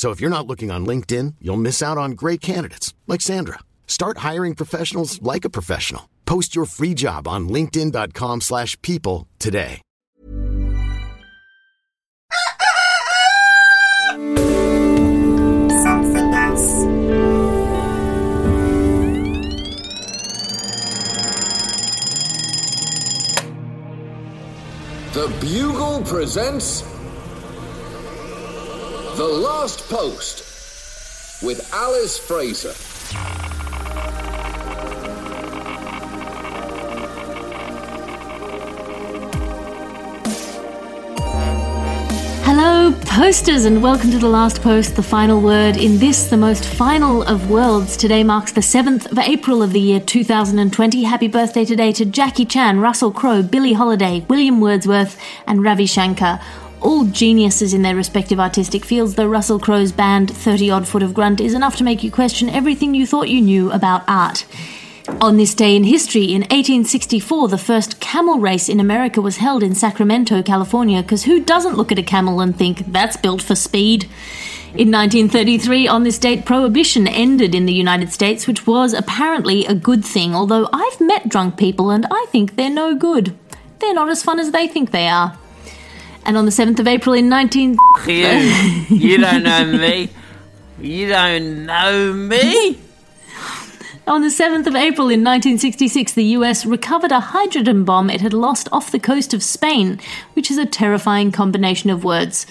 So if you're not looking on LinkedIn, you'll miss out on great candidates like Sandra. Start hiring professionals like a professional. Post your free job on linkedin.com/people today. The Bugle presents The Last Post with Alice Fraser. Hello, posters, and welcome to the last post, the final word. In this, the most final of worlds, today marks the 7th of April of the year 2020. Happy birthday today to Jackie Chan, Russell Crowe, Billie Holiday, William Wordsworth, and Ravi Shankar. All geniuses in their respective artistic fields, though Russell Crowe's band 30 Odd Foot of Grunt is enough to make you question everything you thought you knew about art. On this day in history, in 1864, the first camel race in America was held in Sacramento, California, because who doesn't look at a camel and think that's built for speed? In 1933, on this date, prohibition ended in the United States, which was apparently a good thing, although I've met drunk people and I think they're no good. They're not as fun as they think they are. And on the 7th of April in 19... You, you don't know me. You don't know me. On the 7th of April in 1966, the US recovered a hydrogen bomb it had lost off the coast of Spain, which is a terrifying combination of words.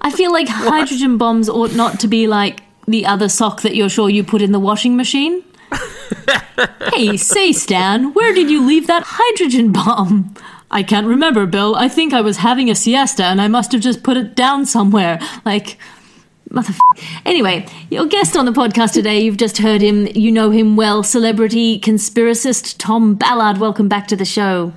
I feel like hydrogen bombs ought not to be like the other sock that you're sure you put in the washing machine. hey, say, Stan, where did you leave that hydrogen bomb? I can't remember, Bill. I think I was having a siesta and I must have just put it down somewhere. Like, Motherf- anyway, your guest on the podcast today, you've just heard him. You know him well, celebrity conspiracist Tom Ballard. Welcome back to the show.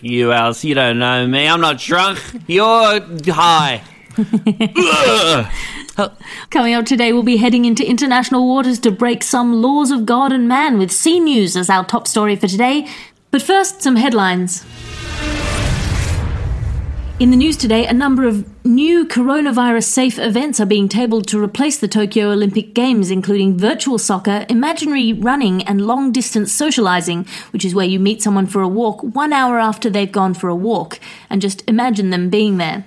You else, you don't know me. I'm not drunk. You're high. Coming up today, we'll be heading into international waters to break some laws of God and man with sea News as our top story for today. But first, some headlines. In the news today, a number of new coronavirus safe events are being tabled to replace the Tokyo Olympic Games, including virtual soccer, imaginary running, and long distance socializing, which is where you meet someone for a walk one hour after they've gone for a walk, and just imagine them being there.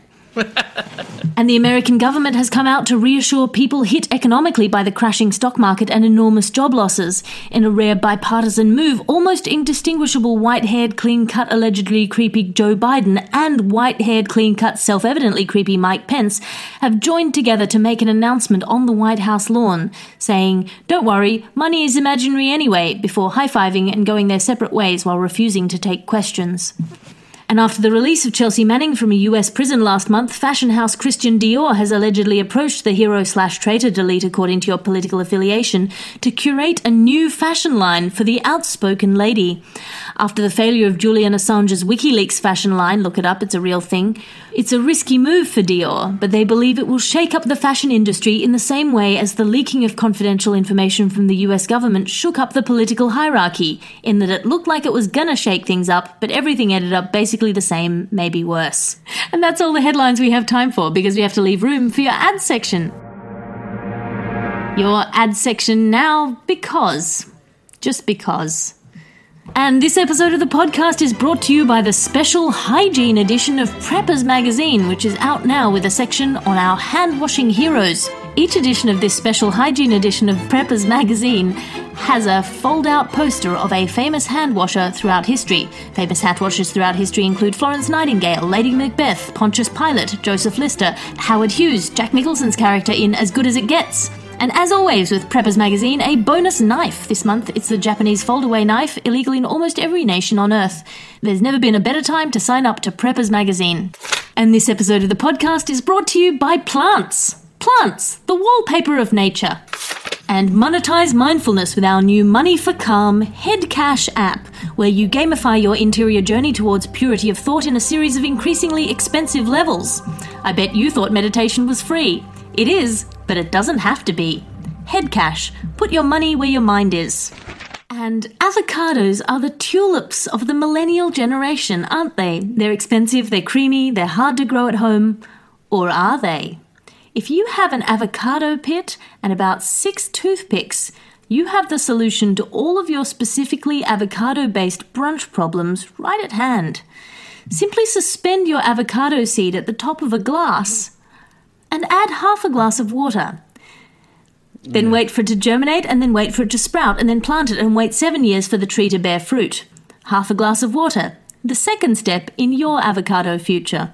And the American government has come out to reassure people hit economically by the crashing stock market and enormous job losses. In a rare bipartisan move, almost indistinguishable white haired, clean cut, allegedly creepy Joe Biden and white haired, clean cut, self evidently creepy Mike Pence have joined together to make an announcement on the White House lawn, saying, Don't worry, money is imaginary anyway, before high fiving and going their separate ways while refusing to take questions. And after the release of Chelsea Manning from a US prison last month, fashion house Christian Dior has allegedly approached the hero slash traitor delete, according to your political affiliation, to curate a new fashion line for the outspoken lady. After the failure of Julian Assange's WikiLeaks fashion line, look it up, it's a real thing, it's a risky move for Dior, but they believe it will shake up the fashion industry in the same way as the leaking of confidential information from the US government shook up the political hierarchy, in that it looked like it was gonna shake things up, but everything ended up basically the same, maybe worse. And that's all the headlines we have time for because we have to leave room for your ad section. Your ad section now because. Just because. And this episode of the podcast is brought to you by the special hygiene edition of Preppers Magazine, which is out now with a section on our hand washing heroes. Each edition of this special hygiene edition of Preppers Magazine has a fold out poster of a famous hand washer throughout history. Famous hand washers throughout history include Florence Nightingale, Lady Macbeth, Pontius Pilate, Joseph Lister, Howard Hughes, Jack Nicholson's character in As Good as It Gets. And as always with Preppers Magazine, a bonus knife. This month it's the Japanese foldaway knife, illegal in almost every nation on Earth. There's never been a better time to sign up to Preppers Magazine. And this episode of the podcast is brought to you by plants. Plants, the wallpaper of nature. And monetize mindfulness with our new Money for Calm Head Cash app, where you gamify your interior journey towards purity of thought in a series of increasingly expensive levels. I bet you thought meditation was free. It is, but it doesn't have to be. Head cash. Put your money where your mind is. And avocados are the tulips of the millennial generation, aren't they? They're expensive, they're creamy, they're hard to grow at home. Or are they? If you have an avocado pit and about six toothpicks, you have the solution to all of your specifically avocado based brunch problems right at hand. Simply suspend your avocado seed at the top of a glass and add half a glass of water. Then wait for it to germinate and then wait for it to sprout and then plant it and wait seven years for the tree to bear fruit. Half a glass of water. The second step in your avocado future.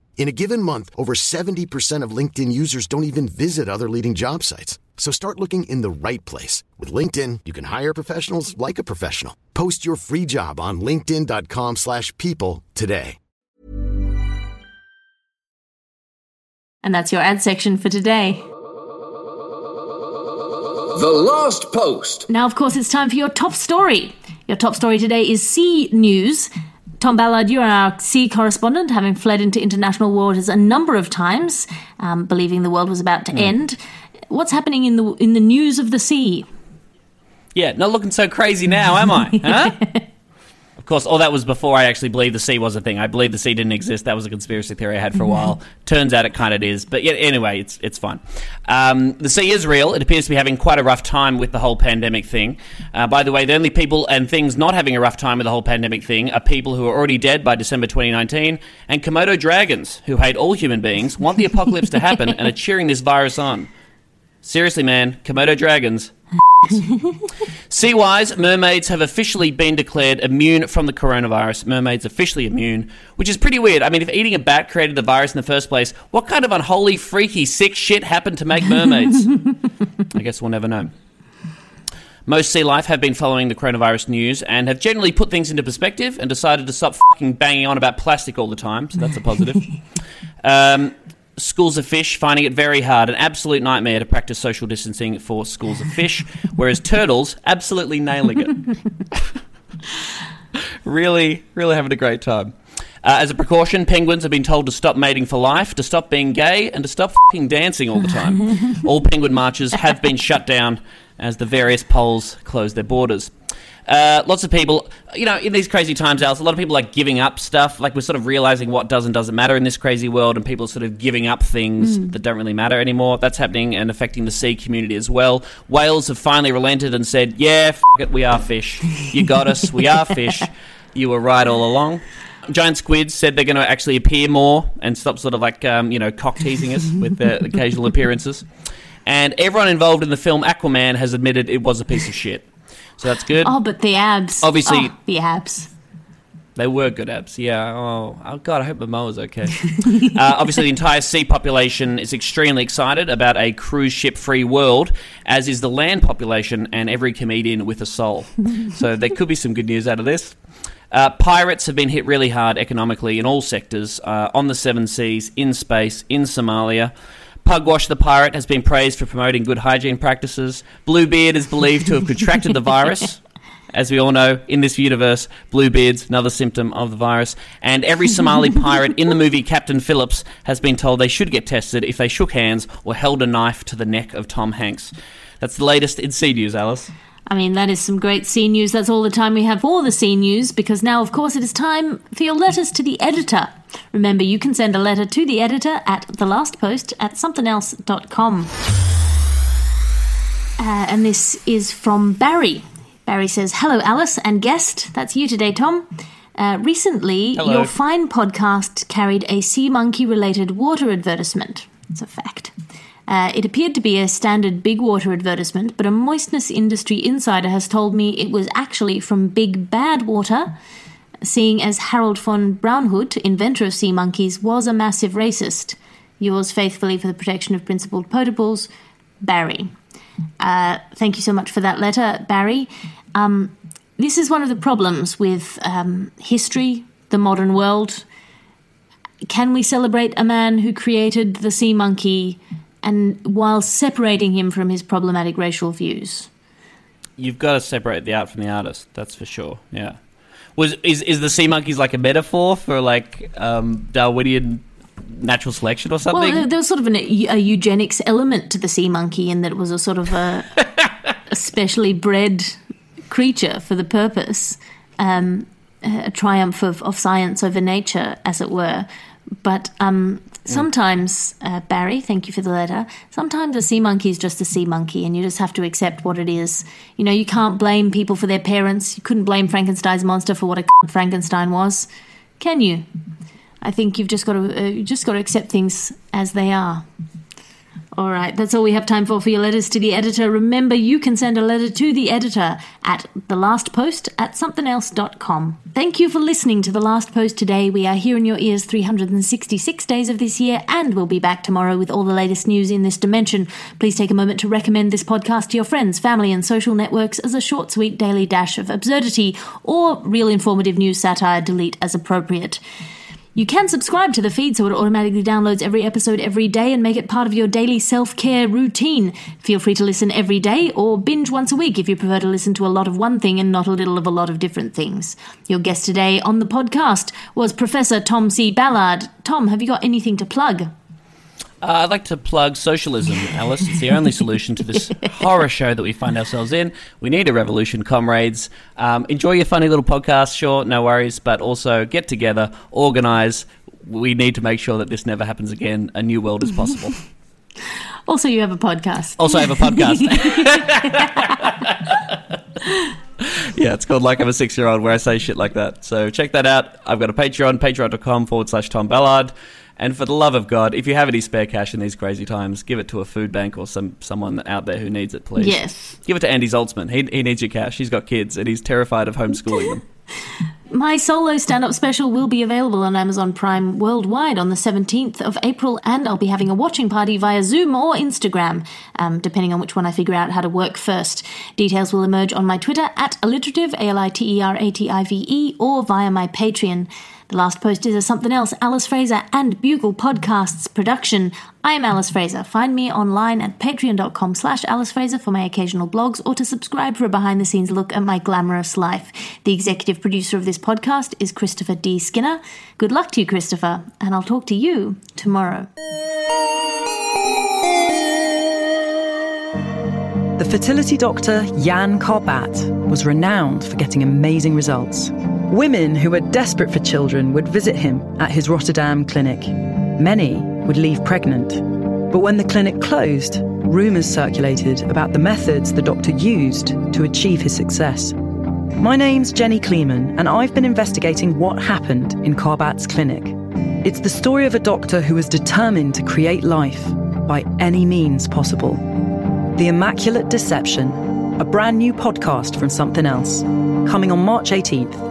In a given month, over 70% of LinkedIn users don't even visit other leading job sites. So start looking in the right place. With LinkedIn, you can hire professionals like a professional. Post your free job on linkedin.com slash people today. And that's your ad section for today. The Last Post. Now, of course, it's time for your top story. Your top story today is Sea News. Tom Ballard, you are our sea correspondent, having fled into international waters a number of times, um, believing the world was about to end. What's happening in the in the news of the sea? Yeah, not looking so crazy now, am I? Huh? Of course, all that was before I actually believed the sea was a thing. I believed the sea didn't exist. That was a conspiracy theory I had for a while. Turns out it kind of is. But yeah, anyway, it's it's fine. Um, the sea is real. It appears to be having quite a rough time with the whole pandemic thing. Uh, by the way, the only people and things not having a rough time with the whole pandemic thing are people who are already dead by December 2019 and Komodo dragons, who hate all human beings, want the apocalypse to happen, and are cheering this virus on. Seriously, man, Komodo dragons. Sea-wise, mermaids have officially been declared immune from the coronavirus. Mermaids officially immune, which is pretty weird. I mean, if eating a bat created the virus in the first place, what kind of unholy, freaky, sick shit happened to make mermaids? I guess we'll never know. Most sea life have been following the coronavirus news and have generally put things into perspective and decided to stop fucking banging on about plastic all the time. So that's a positive. um, schools of fish finding it very hard, an absolute nightmare to practice social distancing for schools of fish, whereas turtles absolutely nailing it. really, really having a great time. Uh, as a precaution, penguins have been told to stop mating for life, to stop being gay, and to stop fing dancing all the time. all penguin marches have been shut down as the various poles close their borders. Uh, lots of people, you know, in these crazy times, Alice, a lot of people are giving up stuff. Like we're sort of realizing what does and doesn't matter in this crazy world, and people are sort of giving up things that don't really matter anymore. That's happening and affecting the sea community as well. Whales have finally relented and said, "Yeah, f- it, we are fish. You got us. We are fish. You were right all along." Giant squids said they're going to actually appear more and stop sort of like um, you know cock teasing us with their occasional appearances. And everyone involved in the film Aquaman has admitted it was a piece of shit. So that's good. Oh, but the abs. Obviously- Oh, the abs. They were good abs, yeah. Oh, oh God, I hope Momoa's okay. uh, obviously, the entire sea population is extremely excited about a cruise ship free world, as is the land population and every comedian with a soul. so there could be some good news out of this. Uh, pirates have been hit really hard economically in all sectors uh, on the seven seas, in space, in Somalia. Pugwash the pirate has been praised for promoting good hygiene practices. Bluebeard is believed to have contracted the virus. As we all know, in this universe, Bluebeard's another symptom of the virus. And every Somali pirate in the movie Captain Phillips has been told they should get tested if they shook hands or held a knife to the neck of Tom Hanks. That's the latest in Sea News, Alice. I mean, that is some great sea news. That's all the time we have for the sea news because now, of course, it is time for your letters to the editor. Remember, you can send a letter to the editor at thelastpost at somethingelse.com. Uh, and this is from Barry. Barry says, Hello, Alice and guest. That's you today, Tom. Uh, recently, Hello. your fine podcast carried a sea monkey related water advertisement. It's a fact. Uh, it appeared to be a standard big water advertisement, but a moistness industry insider has told me it was actually from Big Bad Water, seeing as Harold von Braunhut, inventor of sea monkeys, was a massive racist. Yours faithfully for the protection of principled potables, Barry. Uh, thank you so much for that letter, Barry. Um, this is one of the problems with um, history, the modern world. Can we celebrate a man who created the sea monkey and while separating him from his problematic racial views? You've got to separate the art from the artist. That's for sure. Yeah. Was is is the sea monkeys like a metaphor for like um, Darwinian natural selection or something? Well, there- was sort of an, a eugenics element to the sea monkey in that it was a sort of a, a specially bred creature for the purpose, um, a triumph of, of science over nature, as it were. But um, sometimes, uh, Barry, thank you for the letter. Sometimes a sea monkey is just a sea monkey, and you just have to accept what it is. You know, you can't blame people for their parents. You couldn't blame Frankenstein's monster for what a Frankenstein was, can you? I think you've just got to uh, just got to accept things as they are. All right, that's all we have time for for your letters to the editor. Remember, you can send a letter to the editor at thelastpost at somethingelse.com. Thank you for listening to The Last Post today. We are here in your ears 366 days of this year, and we'll be back tomorrow with all the latest news in this dimension. Please take a moment to recommend this podcast to your friends, family, and social networks as a short, sweet daily dash of absurdity or real informative news satire, delete as appropriate. You can subscribe to the feed so it automatically downloads every episode every day and make it part of your daily self care routine. Feel free to listen every day or binge once a week if you prefer to listen to a lot of one thing and not a little of a lot of different things. Your guest today on the podcast was Professor Tom C. Ballard. Tom, have you got anything to plug? Uh, I'd like to plug socialism, Alice. It's the only solution to this horror show that we find ourselves in. We need a revolution, comrades. Um, enjoy your funny little podcast, sure, no worries, but also get together, organize. We need to make sure that this never happens again. A new world is possible. Also, you have a podcast. Also, I have a podcast. yeah, it's called Like I'm a Six Year Old, where I say shit like that. So check that out. I've got a Patreon, patreon.com forward slash Tom Ballard. And for the love of God, if you have any spare cash in these crazy times, give it to a food bank or some someone out there who needs it, please. Yes. Give it to Andy Zaltzman. He, he needs your cash. He's got kids and he's terrified of homeschooling them. My solo stand up special will be available on Amazon Prime worldwide on the 17th of April, and I'll be having a watching party via Zoom or Instagram, um, depending on which one I figure out how to work first. Details will emerge on my Twitter at alliterative, A L I T E R A T I V E, or via my Patreon. The last post is a something else, Alice Fraser and Bugle Podcasts production. I am Alice Fraser. Find me online at patreon.com slash Alice Fraser for my occasional blogs or to subscribe for a behind the scenes look at my glamorous life. The executive producer of this podcast is Christopher D. Skinner. Good luck to you, Christopher, and I'll talk to you tomorrow. The fertility doctor Jan Karbaat was renowned for getting amazing results. Women who were desperate for children would visit him at his Rotterdam clinic. Many would leave pregnant. But when the clinic closed, rumours circulated about the methods the doctor used to achieve his success. My name's Jenny Kleeman, and I've been investigating what happened in Karbaat's clinic. It's the story of a doctor who was determined to create life by any means possible. The Immaculate Deception, a brand new podcast from Something Else, coming on March 18th,